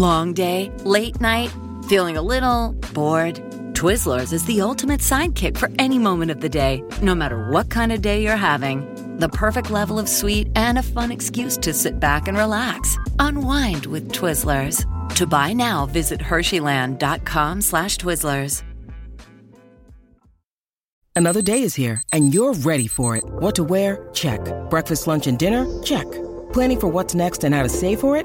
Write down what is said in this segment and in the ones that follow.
Long day, late night, feeling a little bored. Twizzlers is the ultimate sidekick for any moment of the day, no matter what kind of day you're having. The perfect level of sweet and a fun excuse to sit back and relax. Unwind with Twizzlers. To buy now, visit Hersheyland.com slash Twizzlers. Another day is here, and you're ready for it. What to wear? Check. Breakfast, lunch, and dinner? Check. Planning for what's next and how to save for it?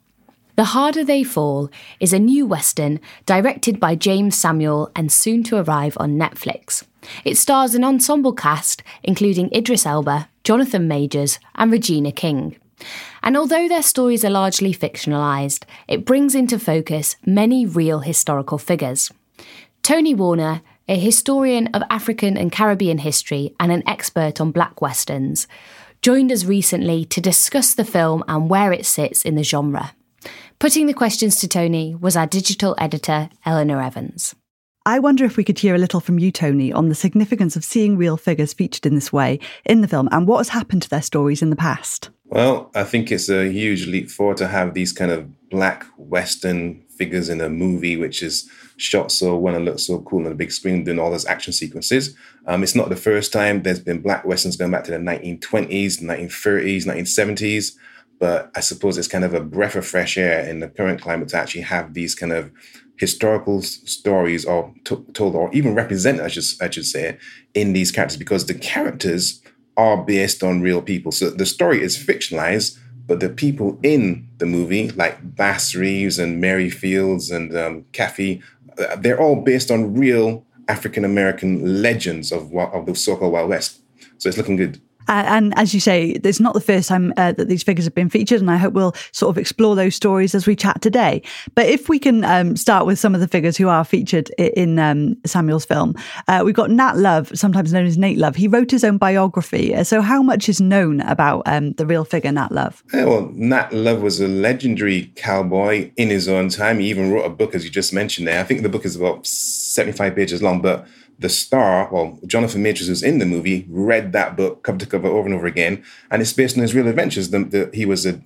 The Harder They Fall is a new Western directed by James Samuel and soon to arrive on Netflix. It stars an ensemble cast including Idris Elba, Jonathan Majors, and Regina King. And although their stories are largely fictionalised, it brings into focus many real historical figures. Tony Warner, a historian of African and Caribbean history and an expert on black westerns, joined us recently to discuss the film and where it sits in the genre. Putting the questions to Tony was our digital editor, Eleanor Evans. I wonder if we could hear a little from you, Tony, on the significance of seeing real figures featured in this way in the film and what has happened to their stories in the past. Well, I think it's a huge leap forward to have these kind of black Western figures in a movie which is shot so well and looks so cool on the big screen, doing all those action sequences. Um, it's not the first time there's been black Westerns going back to the 1920s, 1930s, 1970s. But I suppose it's kind of a breath of fresh air in the current climate to actually have these kind of historical stories or t- told or even represented, I should, I should say, in these characters because the characters are based on real people. So the story is fictionalized, but the people in the movie, like Bass Reeves and Mary Fields and um, Cuffee, uh, they're all based on real African American legends of, of the so-called Wild West. So it's looking good. And as you say, it's not the first time uh, that these figures have been featured, and I hope we'll sort of explore those stories as we chat today. But if we can um, start with some of the figures who are featured in um, Samuel's film, uh, we've got Nat Love, sometimes known as Nate Love. He wrote his own biography. Uh, so, how much is known about um, the real figure Nat Love? Yeah, well, Nat Love was a legendary cowboy in his own time. He even wrote a book, as you just mentioned there. I think the book is about 75 pages long, but the star, well, Jonathan Majors, who's in the movie, read that book cover to cover over and over again, and it's based on his real adventures. The, the, he was a,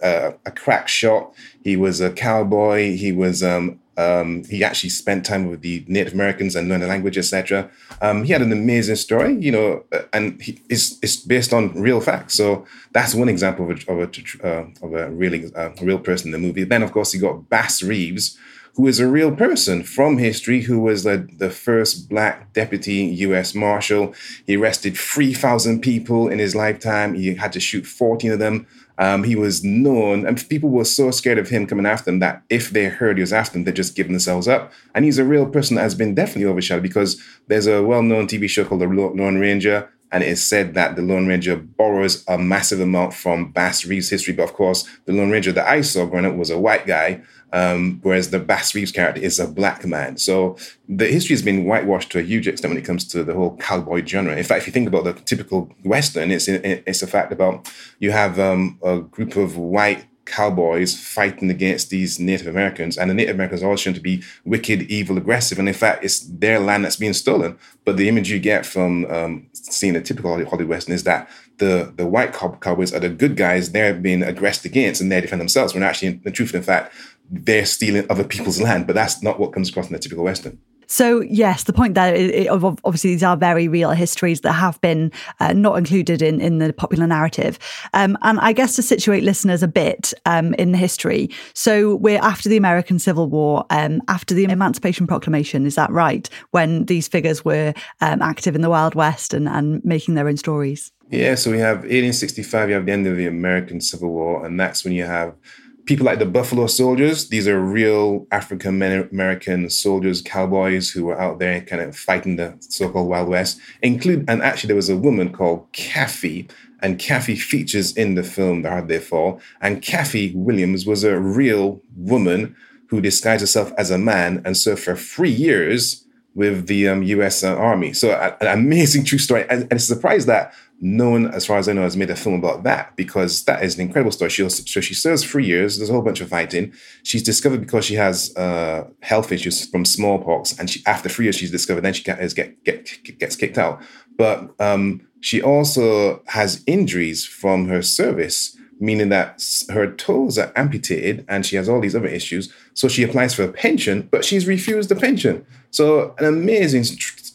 a, crack shot, he was a cowboy, he was um, Um, he actually spent time with the Native Americans and learned the language, etc. Um, he had an amazing story, you know, uh, and he, it's, it's based on real facts. So that's one example of a, of a, uh, of a really uh, real person in the movie. Then, of course, you got Bass Reeves, who is a real person from history, who was the, the first black deputy U.S. Marshal. He arrested 3,000 people in his lifetime. He had to shoot 14 of them. Um, he was known, and people were so scared of him coming after them that if they heard he was after them, they'd just give themselves up. And he's a real person that has been definitely overshadowed because there's a well known TV show called The Lone Ranger. And it is said that the Lone Ranger borrows a massive amount from Bass Reeves' history. But of course, the Lone Ranger that I saw growing up was a white guy um, whereas the Bass Reeves character is a black man. So the history has been whitewashed to a huge extent when it comes to the whole cowboy genre. In fact, if you think about the typical Western, it's it's a fact about you have um, a group of white cowboys fighting against these Native Americans, and the Native Americans are always shown to be wicked, evil, aggressive, and in fact, it's their land that's being stolen. But the image you get from um, seeing a typical Hollywood Western is that the the white cowboys are the good guys; they're being aggressed against, and they defend themselves. When actually, in the truth the fact, they're stealing other people's land, but that's not what comes across in the typical Western. So, yes, the point there is obviously these are very real histories that have been uh, not included in, in the popular narrative. Um, and I guess to situate listeners a bit um, in the history. So, we're after the American Civil War, um, after the Emancipation Proclamation, is that right? When these figures were um, active in the Wild West and, and making their own stories? Yeah, so we have 1865, you have the end of the American Civil War, and that's when you have people like the Buffalo Soldiers. These are real African American soldiers, cowboys who were out there kind of fighting the so-called Wild West. Include and actually there was a woman called Cuffee, and Cuffee features in the film The Harder They Fall. And Kaffee Williams was a real woman who disguised herself as a man and served for three years with the um, U.S. Uh, Army. So an amazing true story, and, and it's a surprise that no one, as far as I know, has made a film about that because that is an incredible story. She also, so she serves three years. There's a whole bunch of fighting. She's discovered because she has uh, health issues from smallpox, and she after three years she's discovered. Then she gets get, get gets kicked out. But um, she also has injuries from her service, meaning that her toes are amputated, and she has all these other issues. So she applies for a pension, but she's refused the pension. So an amazing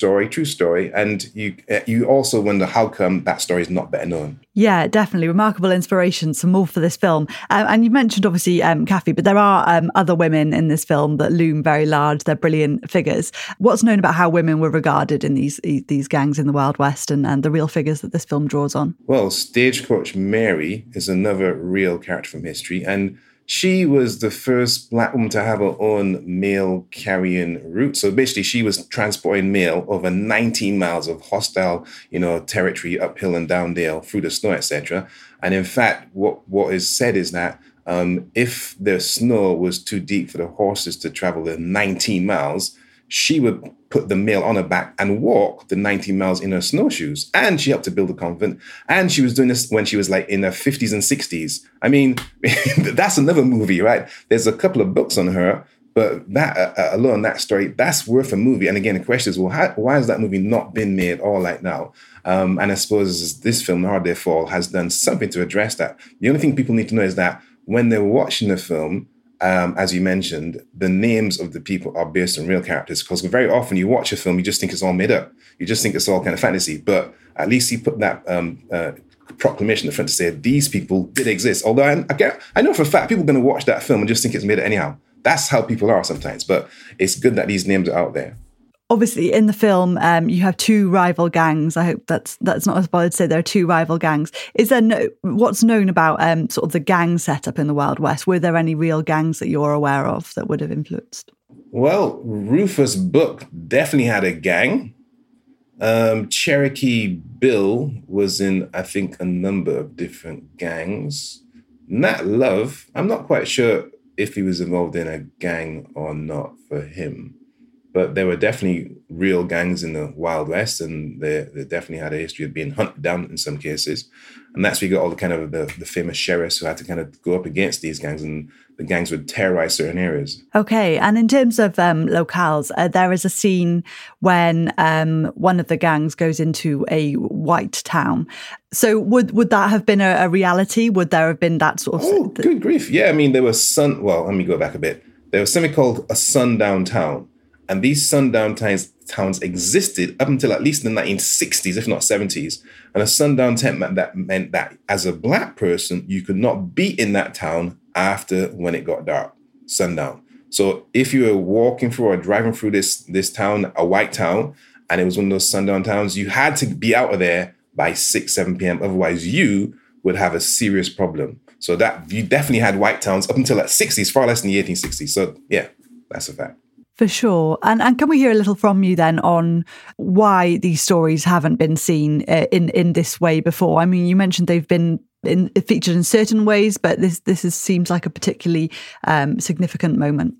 story, true story, and you uh, you also wonder how come that story is not better known. Yeah, definitely remarkable inspiration. Some more for this film, um, and you mentioned obviously um, Kaffee, but there are um, other women in this film that loom very large. They're brilliant figures. What's known about how women were regarded in these these gangs in the Wild West, and, and the real figures that this film draws on? Well, Stagecoach Mary is another real character from history, and she was the first black woman to have her own mail carrying route. So basically, she was transporting mail over 19 miles of hostile, you know, territory uphill and down dale through the snow, etc. And in fact, what what is said is that um, if the snow was too deep for the horses to travel the 19 miles, she would put the mail on her back and walk the 19 miles in her snowshoes. And she helped to build a convent. And she was doing this when she was like in her 50s and 60s. I mean, that's another movie, right? There's a couple of books on her, but that uh, uh, alone, that story, that's worth a movie. And again, the question is, well, how, why has that movie not been made all like now? Um, and I suppose this film, Harder They Fall, has done something to address that. The only thing people need to know is that when they're watching the film, um, as you mentioned, the names of the people are based on real characters because very often you watch a film, you just think it's all made up. You just think it's all kind of fantasy. But at least he put that um, uh, proclamation in front to say these people did exist. Although I, I, get, I know for a fact people are going to watch that film and just think it's made up anyhow. That's how people are sometimes. But it's good that these names are out there obviously in the film um, you have two rival gangs. I hope that's that's not as bothered to say there are two rival gangs. Is there no what's known about um, sort of the gang setup in the wild west? Were there any real gangs that you're aware of that would have influenced? Well rufus buck definitely had a gang. Um, cherokee bill was in i think a number of different gangs. Nat love i'm not quite sure if he was involved in a gang or not for him but there were definitely real gangs in the Wild West, and they, they definitely had a history of being hunted down in some cases. And that's where you got all the kind of the, the famous sheriffs who had to kind of go up against these gangs, and the gangs would terrorize certain areas. Okay, and in terms of um, locales, uh, there is a scene when um, one of the gangs goes into a white town. So would would that have been a, a reality? Would there have been that sort of? Oh, good grief! Yeah, I mean there was sun. Well, let me go back a bit there was something called a sundown town. And these sundown towns, towns existed up until at least the 1960s, if not 70s. And a sundown tent meant that meant that as a black person, you could not be in that town after when it got dark, sundown. So if you were walking through or driving through this this town, a white town, and it was one of those sundown towns, you had to be out of there by 6, 7 p.m. Otherwise, you would have a serious problem. So that you definitely had white towns up until the 60s, far less than the 1860s. So yeah, that's a fact. For sure. And and can we hear a little from you then on why these stories haven't been seen uh, in in this way before? I mean, you mentioned they've been in, featured in certain ways, but this this is, seems like a particularly um, significant moment.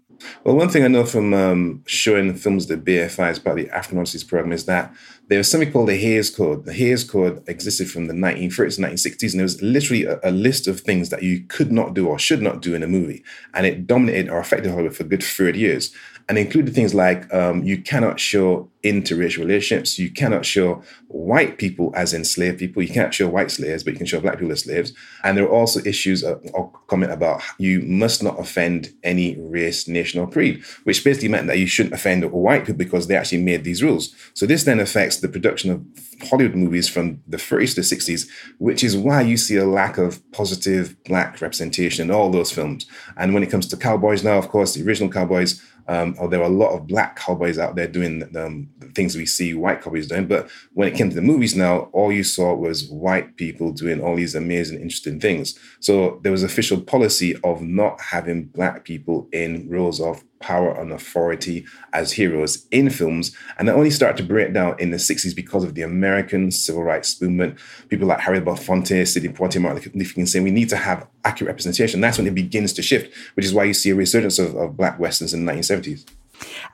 Well, one thing I know from um, showing films at BFI as part of the African program is that there was something called the Hays Code. The Hays Code existed from the 1930s, 1960s, and it was literally a, a, list of things that you could not do or should not do in a movie. And it dominated or affected Hollywood for good 30 years and included things like um, you cannot show interracial relationships, you cannot show white people as enslaved people, you can't show white slaves, but you can show black people as slaves. And there are also issues uh, or comment about you must not offend any race, nation, or creed, which basically meant that you shouldn't offend white people because they actually made these rules. So this then affects the production of Hollywood movies from the 30s to the 60s, which is why you see a lack of positive black representation in all those films. And when it comes to cowboys now, of course, the original cowboys um, or there were a lot of black cowboys out there doing um, the things we see white cowboys doing. But when it came to the movies now, all you saw was white people doing all these amazing, interesting things. So there was official policy of not having black people in roles of power and authority as heroes in films. And that only started to break down in the 60s because of the American civil rights movement. People like Harry Belafonte, Sidney Poitier, Martin Luther King saying we need to have accurate representation. That's when it begins to shift, which is why you see a resurgence of, of black westerns in the 1970s.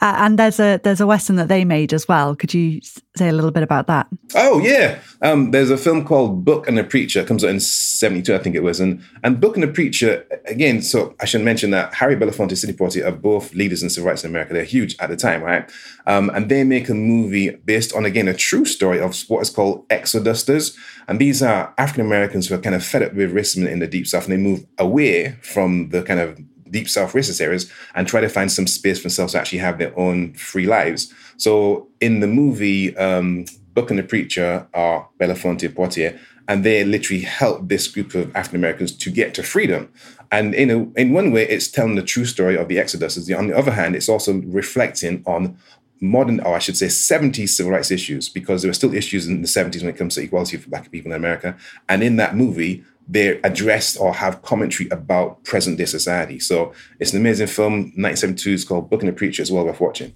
Uh, and there's a there's a western that they made as well. Could you say a little bit about that? Oh yeah, um, there's a film called Buck and the Preacher. It comes out in '72, I think it was. And and Buck and the Preacher again. So I should mention that Harry Belafonte, and Sidney Poitier are both leaders in civil rights in America. They're huge at the time, right? Um, and they make a movie based on again a true story of what is called exodusters. And these are African Americans who are kind of fed up with racism in the deep south, and they move away from the kind of deep south racist areas and try to find some space for themselves to actually have their own free lives. So in the movie, um, Buck and the Preacher are Belafonte and Poitier, and they literally help this group of African Americans to get to freedom. And in a, in one way, it's telling the true story of the Exodus. On the other hand, it's also reflecting on modern, or I should say, 70s civil rights issues, because there were still issues in the 70s when it comes to equality for Black people in America. And in that movie, they address or have commentary about present day society. So it's an amazing film. 1972 is called Buck and the Preacher as well worth watching.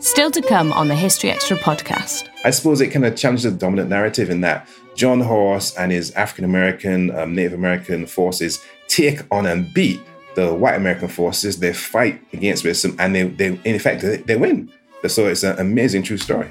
Still to come on the History Extra podcast. I suppose it kind of challenges the dominant narrative in that John Horse and his African American, um, Native American forces take on and beat the white American forces. They fight against racism and they, they in effect, they, they win. So it's an amazing true story.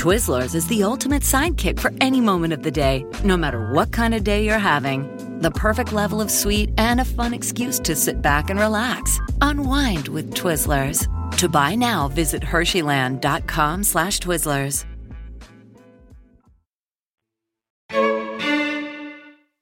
Twizzlers is the ultimate sidekick for any moment of the day, no matter what kind of day you're having. The perfect level of sweet and a fun excuse to sit back and relax. Unwind with Twizzlers. To buy now, visit Hersheyland.com slash Twizzlers.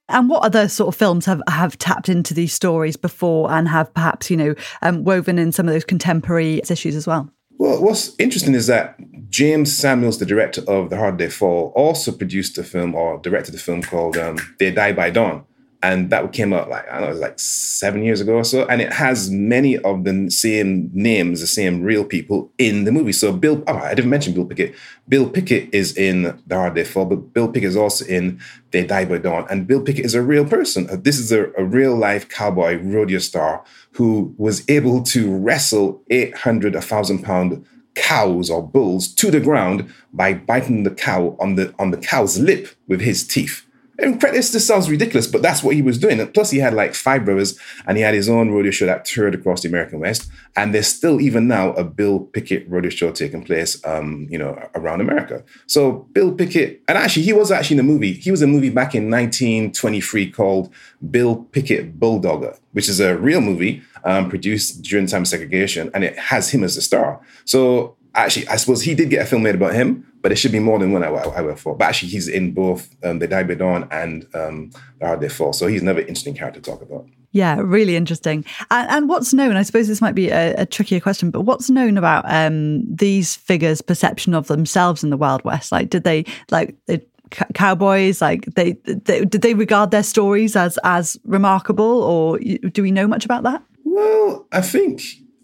And what other sort of films have, have tapped into these stories before and have perhaps, you know, um, woven in some of those contemporary issues as well? Well, what's interesting is that James Samuels, the director of The Harder They Fall, also produced a film or directed a film called um, They Die by Dawn and that came out like I don't know, it was like seven years ago or so, and it has many of the same names, the same real people in the movie. So Bill, oh, I didn't mention Bill Pickett. Bill Pickett is in The Harder They Fall, but Bill Pickett is also in They Die by Dawn, and Bill Pickett is a real person. This is a, a real life cowboy rodeo star who was able to wrestle 800, 1,000 pound cows or bulls to the ground by biting the cow on the on the cow's lip with his teeth. And this, this sounds ridiculous, but that's what he was doing. And plus, he had like five brothers, and he had his own rodeo show that toured across the American West. And there's still, even now, a Bill Pickett rodeo show taking place, um, you know, around America. So Bill Pickett, and actually, he was actually in a movie. He was in a movie back in 1923 called Bill Pickett Bulldogger, which is a real movie um, produced during time segregation, and it has him as the star. So actually, I suppose he did get a film made about him, but it should be more than one I, I would have thought. But actually, he's in both um, They Die by Dawn and um, The Harder They Fall. So he's another interesting character to talk about. Yeah, really interesting. And, and what's known, I suppose this might be a, a trickier question, but what's known about um, these figures' perception of themselves in the Wild West? Like, did they, like, they, cowboys like they, they did they regard their stories as as remarkable or do we know much about that well i think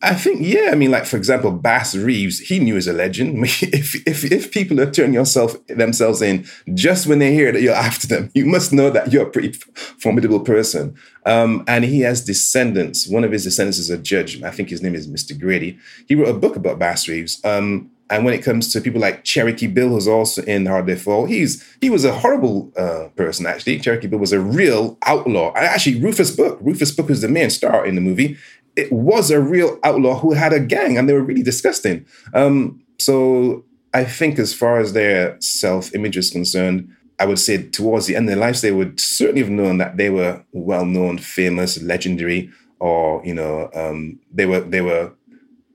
I think, yeah. I mean, like for example, Bass Reeves, he knew as a legend. if if if people are turning yourself themselves in just when they hear that you're after them, you must know that you're a pretty formidable person. Um, and he has descendants. One of his descendants is a judge. I think his name is Mr. Brady. He wrote a book about Bass Reeves. Um, and when it comes to people like Cherokee Bill, who's also in Harder They Fall, he's he was a horrible uh, person. Actually, Cherokee Bill was a real outlaw. Actually, Rufus Buck. Rufus Buck was the main star in the movie, it was a real outlaw who had a gang and they were really disgusting. Um, so I think as far as their self-image is concerned, I would say towards the end of their lives, they would certainly have known that they were well-known, famous, legendary, or you know, um, they were they were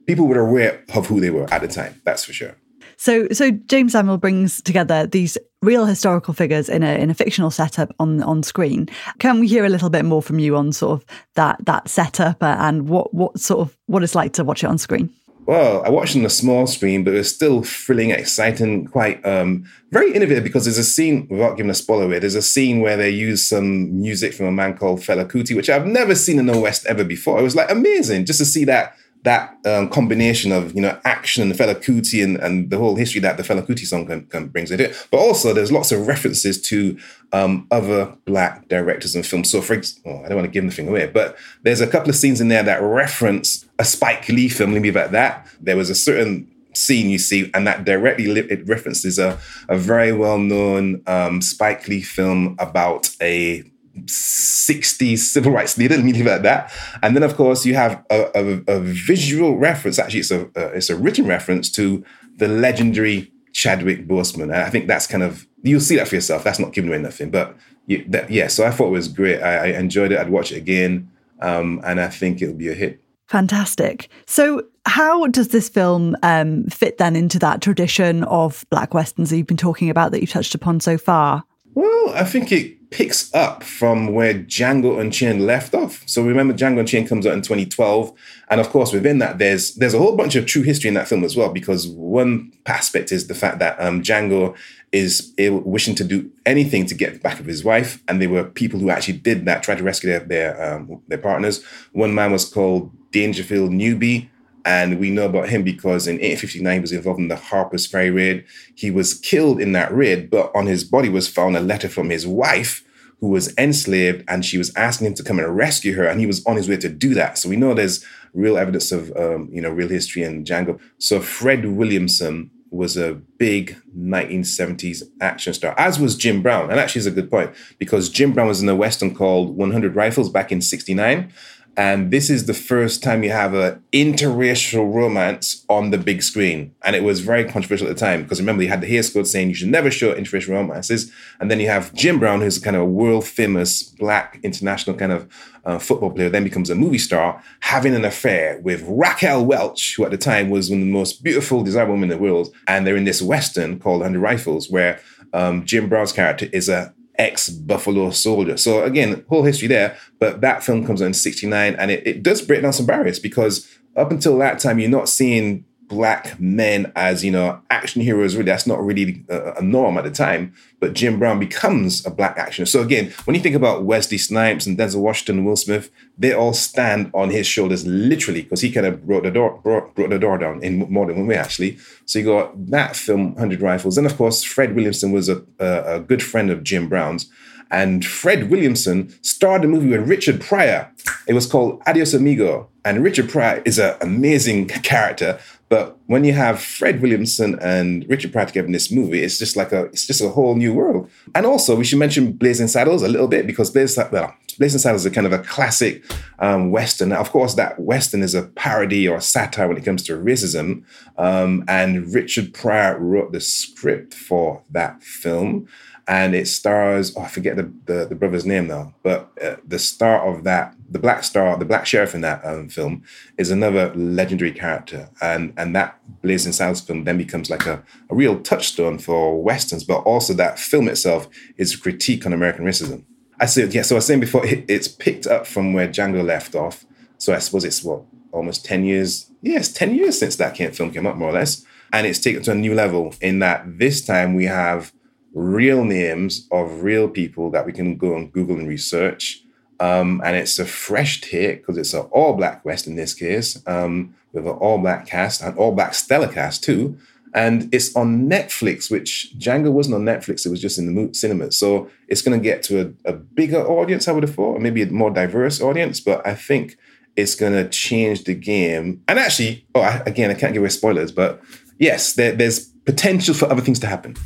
people were aware of who they were at the time. That's for sure. So, so James Samuel brings together these real historical figures in a in a fictional setup on on screen. Can we hear a little bit more from you on sort of that that setup and what what sort of what it's like to watch it on screen? Well, I watched on a small screen, but it was still thrilling, exciting, quite um, very innovative because there's a scene, without giving a spoiler away, there's a scene where they use some music from a man called Fela Kuti, which I've never seen in the West ever before. It was like amazing just to see that that um, combination of you know action and the Fela Kuti and, and the whole history that the Fela Kuti song can, can brings into it, but also there's lots of references to um, other black directors and films. So, for example, oh, I don't want to give anything away, but there's a couple of scenes in there that reference a Spike Lee film. Let me about that. There was a certain scene you see, and that directly it references a, a very well known um, Spike Lee film about a 60s civil rights leader. Let me leave it at that. And then, of course, you have a, a, a visual reference. Actually, it's a, a, it's a written reference to the legendary Chadwick Boseman. And I think that's kind of you'll see that for yourself. That's not giving away nothing. But you, that, yeah, so I thought it was great. I, I enjoyed it. I'd watch it again, um, and I think it'll be a hit. Fantastic. So, how does this film um, fit then into that tradition of black westerns that you've been talking about that you've touched upon so far? Well, I think it picks up from where Django and Unchained left off. So remember, Django and Unchained comes out in 2012, and of course, within that, there's there's a whole bunch of true history in that film as well. Because one aspect is the fact that um, Django is wishing to do anything to get back of his wife, and there were people who actually did that, tried to rescue their their, um, their partners. One man was called Dangerfield Newby. And we know about him because in 1859 he was involved in the Harper's Ferry raid. He was killed in that raid, but on his body was found a letter from his wife who was enslaved and she was asking him to come and rescue her and he was on his way to do that. So we know there's real evidence of um, you know real history in Django. So Fred Williamson was a big 1970s action star, as was Jim Brown. And actually, is a good point because Jim Brown was in a western called 100 Rifles back in '69. And this is the first time you have an interracial romance on the big screen. And it was very controversial at the time because remember, you had the Hays Code saying you should never show interracial romances. And then you have Jim Brown, who's kind of a world famous black international kind of uh, football player, then becomes a movie star, having an affair with Raquel Welch, who at the time was one of the most beautiful, desirable women in the world. And they're in this Western called 100 Rifles, where um, Jim Brown's character is a ex Buffalo soldier. So again, whole history there. But that film comes out in '69, and it, it does break down some barriers because up until that time, you're not seeing black men as you know action heroes really that's not really a, a, norm at the time but jim brown becomes a black action so again when you think about wesley snipes and denzel washington will smith they all stand on his shoulders literally because he kind of brought the door brought, brought the door down in more than one way actually so you got that film 100 rifles and of course fred williamson was a, a, a good friend of jim brown's and Fred Williamson starred a movie with Richard Pryor. It was called Adios Amigo. And Richard Pryor is an amazing character. But when you have Fred Williamson and Richard Pryor together in this movie, it's just like a it's just a whole new world. And also, we should mention Blazing Saddles a little bit because Blazing, well, Blazing Saddles is kind of a classic um, western. Now, of course, that western is a parody or a satire when it comes to racism. Um, and Richard Pryor wrote the script for that film and it stars oh, I forget the, the, the brother's name now, but uh, the star of that, the black star, the black sheriff in that um, film is another legendary character, and and that Blazing Saddles film then becomes like a, a real touchstone for westerns, but also that film itself is a critique on American racism. I said yeah, so I was saying before it, it's picked up from where Django left off, so I suppose it's what almost ten years, yes, ten years since that film came up more or less, and it's taken to a new level in that this time we have real names of real people that we can go on Google and research. Um, and it's a fresh take because it's an all black West in this case, um, with an all black cast and all black stellar cast too. And it's on Netflix, which Django wasn't on Netflix, it was just in the cinemas. So it's going to get to a, a bigger audience, I would have thought, maybe a more diverse audience. But I think it's going to change the game. And actually, oh, I, again, I can't give away spoilers, but yes, there, there's potential for other things to happen.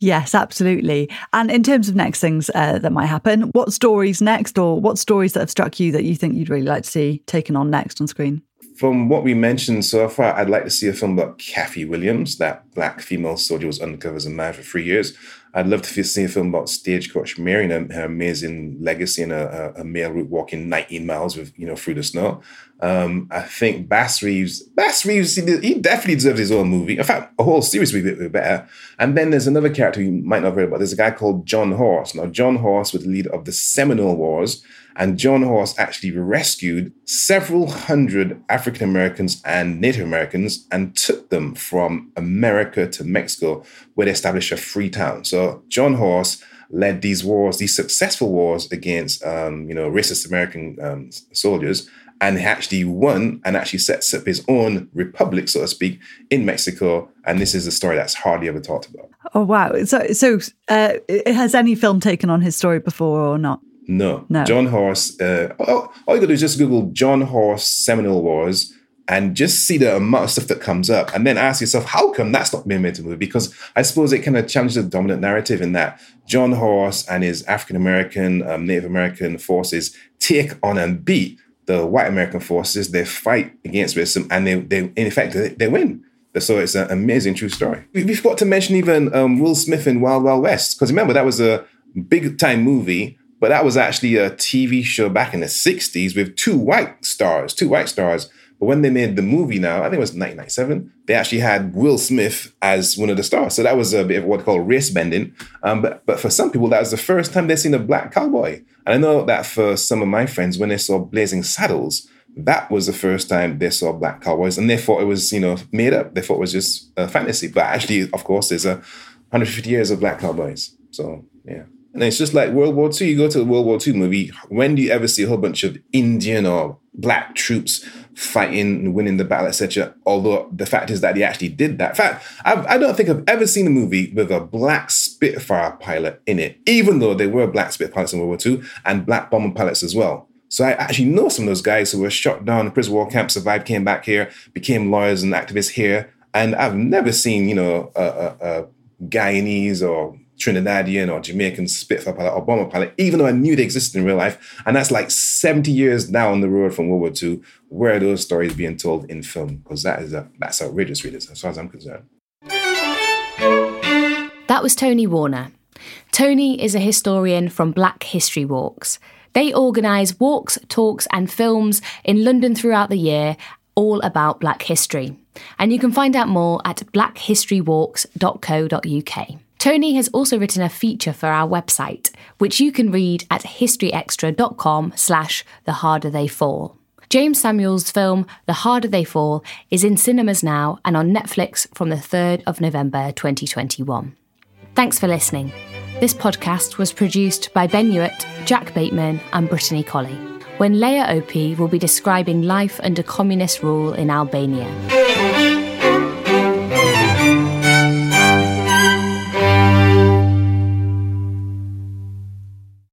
Yes, absolutely. And in terms of next things uh, that might happen, what stories next, or what stories that have struck you that you think you'd really like to see taken on next on screen? From what we mentioned so far, I'd like to see a film about Kathy Williams, that black female soldier was undercover as a man for three years. I'd love to see a film about Stagecoach Mary and her, amazing legacy and a, a, male route walking 19 miles with you know through the snow. Um, I think Bass Reeves, Bass Reeves, he definitely deserves his own movie. In fact, a whole series would be better. And then there's another character you might not have about. There's a guy called John Horse. Now, John Horse was the leader of the Seminole Wars, and John Horse actually rescued several hundred African Americans and Native Americans and took them from America to Mexico, where they established a free town. So John Horse led these wars, these successful wars against, um, you know, racist American um, soldiers and he actually won and actually sets up his own republic, so to speak, in Mexico. And this is a story that's hardly ever talked about. Oh wow! So, so uh, has any film taken on his story before or not? No, no. John Horse. Uh, all, all you got to do is just Google John Horse Seminole Wars and just see the amount of stuff that comes up, and then ask yourself, how come that's not being made into a movie? Because I suppose it kind of challenges the dominant narrative in that John Horse and his African American, um, Native American forces take on and beat the white American forces, they fight against racism and they, they in effect, they, they win. So it's an amazing true story. We forgot to mention even um, Will Smith in Wild Wild West, because remember, that was a big time movie, but that was actually a TV show back in the 60s with two white stars, two white stars. But when they made the movie now, I think it was 1997, they actually had Will Smith as one of the stars. So that was a bit of what they call race bending. Um, but, but for some people, that was the first time they've seen a black cowboy. And I know that for some of my friends, when they saw Blazing Saddles, that was the first time they saw black cowboys, and they thought it was, you know, made up. They thought it was just a fantasy. But actually, of course, there's a 150 years of black cowboys. So yeah. And it's just like World War II. You go to the World War II movie. When do you ever see a whole bunch of Indian or black troops fighting and winning the battle, etc. Although the fact is that he actually did that. In fact, I've, I do not think I've ever seen a movie with a black Spitfire pilot in it, even though there were black Spitfire pilots in World War II and black bomber pilots as well. So I actually know some of those guys who were shot down in prison war camp, survived, came back here, became lawyers and activists here. And I've never seen, you know, a, a, a Guyanese or Trinidadian or Jamaican Spitfire pilot or bomber pilot, even though I knew they existed in real life. And that's like 70 years down the road from World War II. Where are those stories being told in film? Because that is a, that's outrageous, readers, as far as I'm concerned. That was Tony Warner. Tony is a historian from Black History Walks. They organise walks, talks, and films in London throughout the year, all about Black history. And you can find out more at blackhistorywalks.co.uk. Tony has also written a feature for our website, which you can read at historyextra.com slash the harder they fall. James Samuel's film The Harder They Fall is in cinemas now and on Netflix from the 3rd of November 2021. Thanks for listening. This podcast was produced by Ben Hewitt, Jack Bateman, and Brittany Colley. When Lea Ypi will be describing life under communist rule in Albania.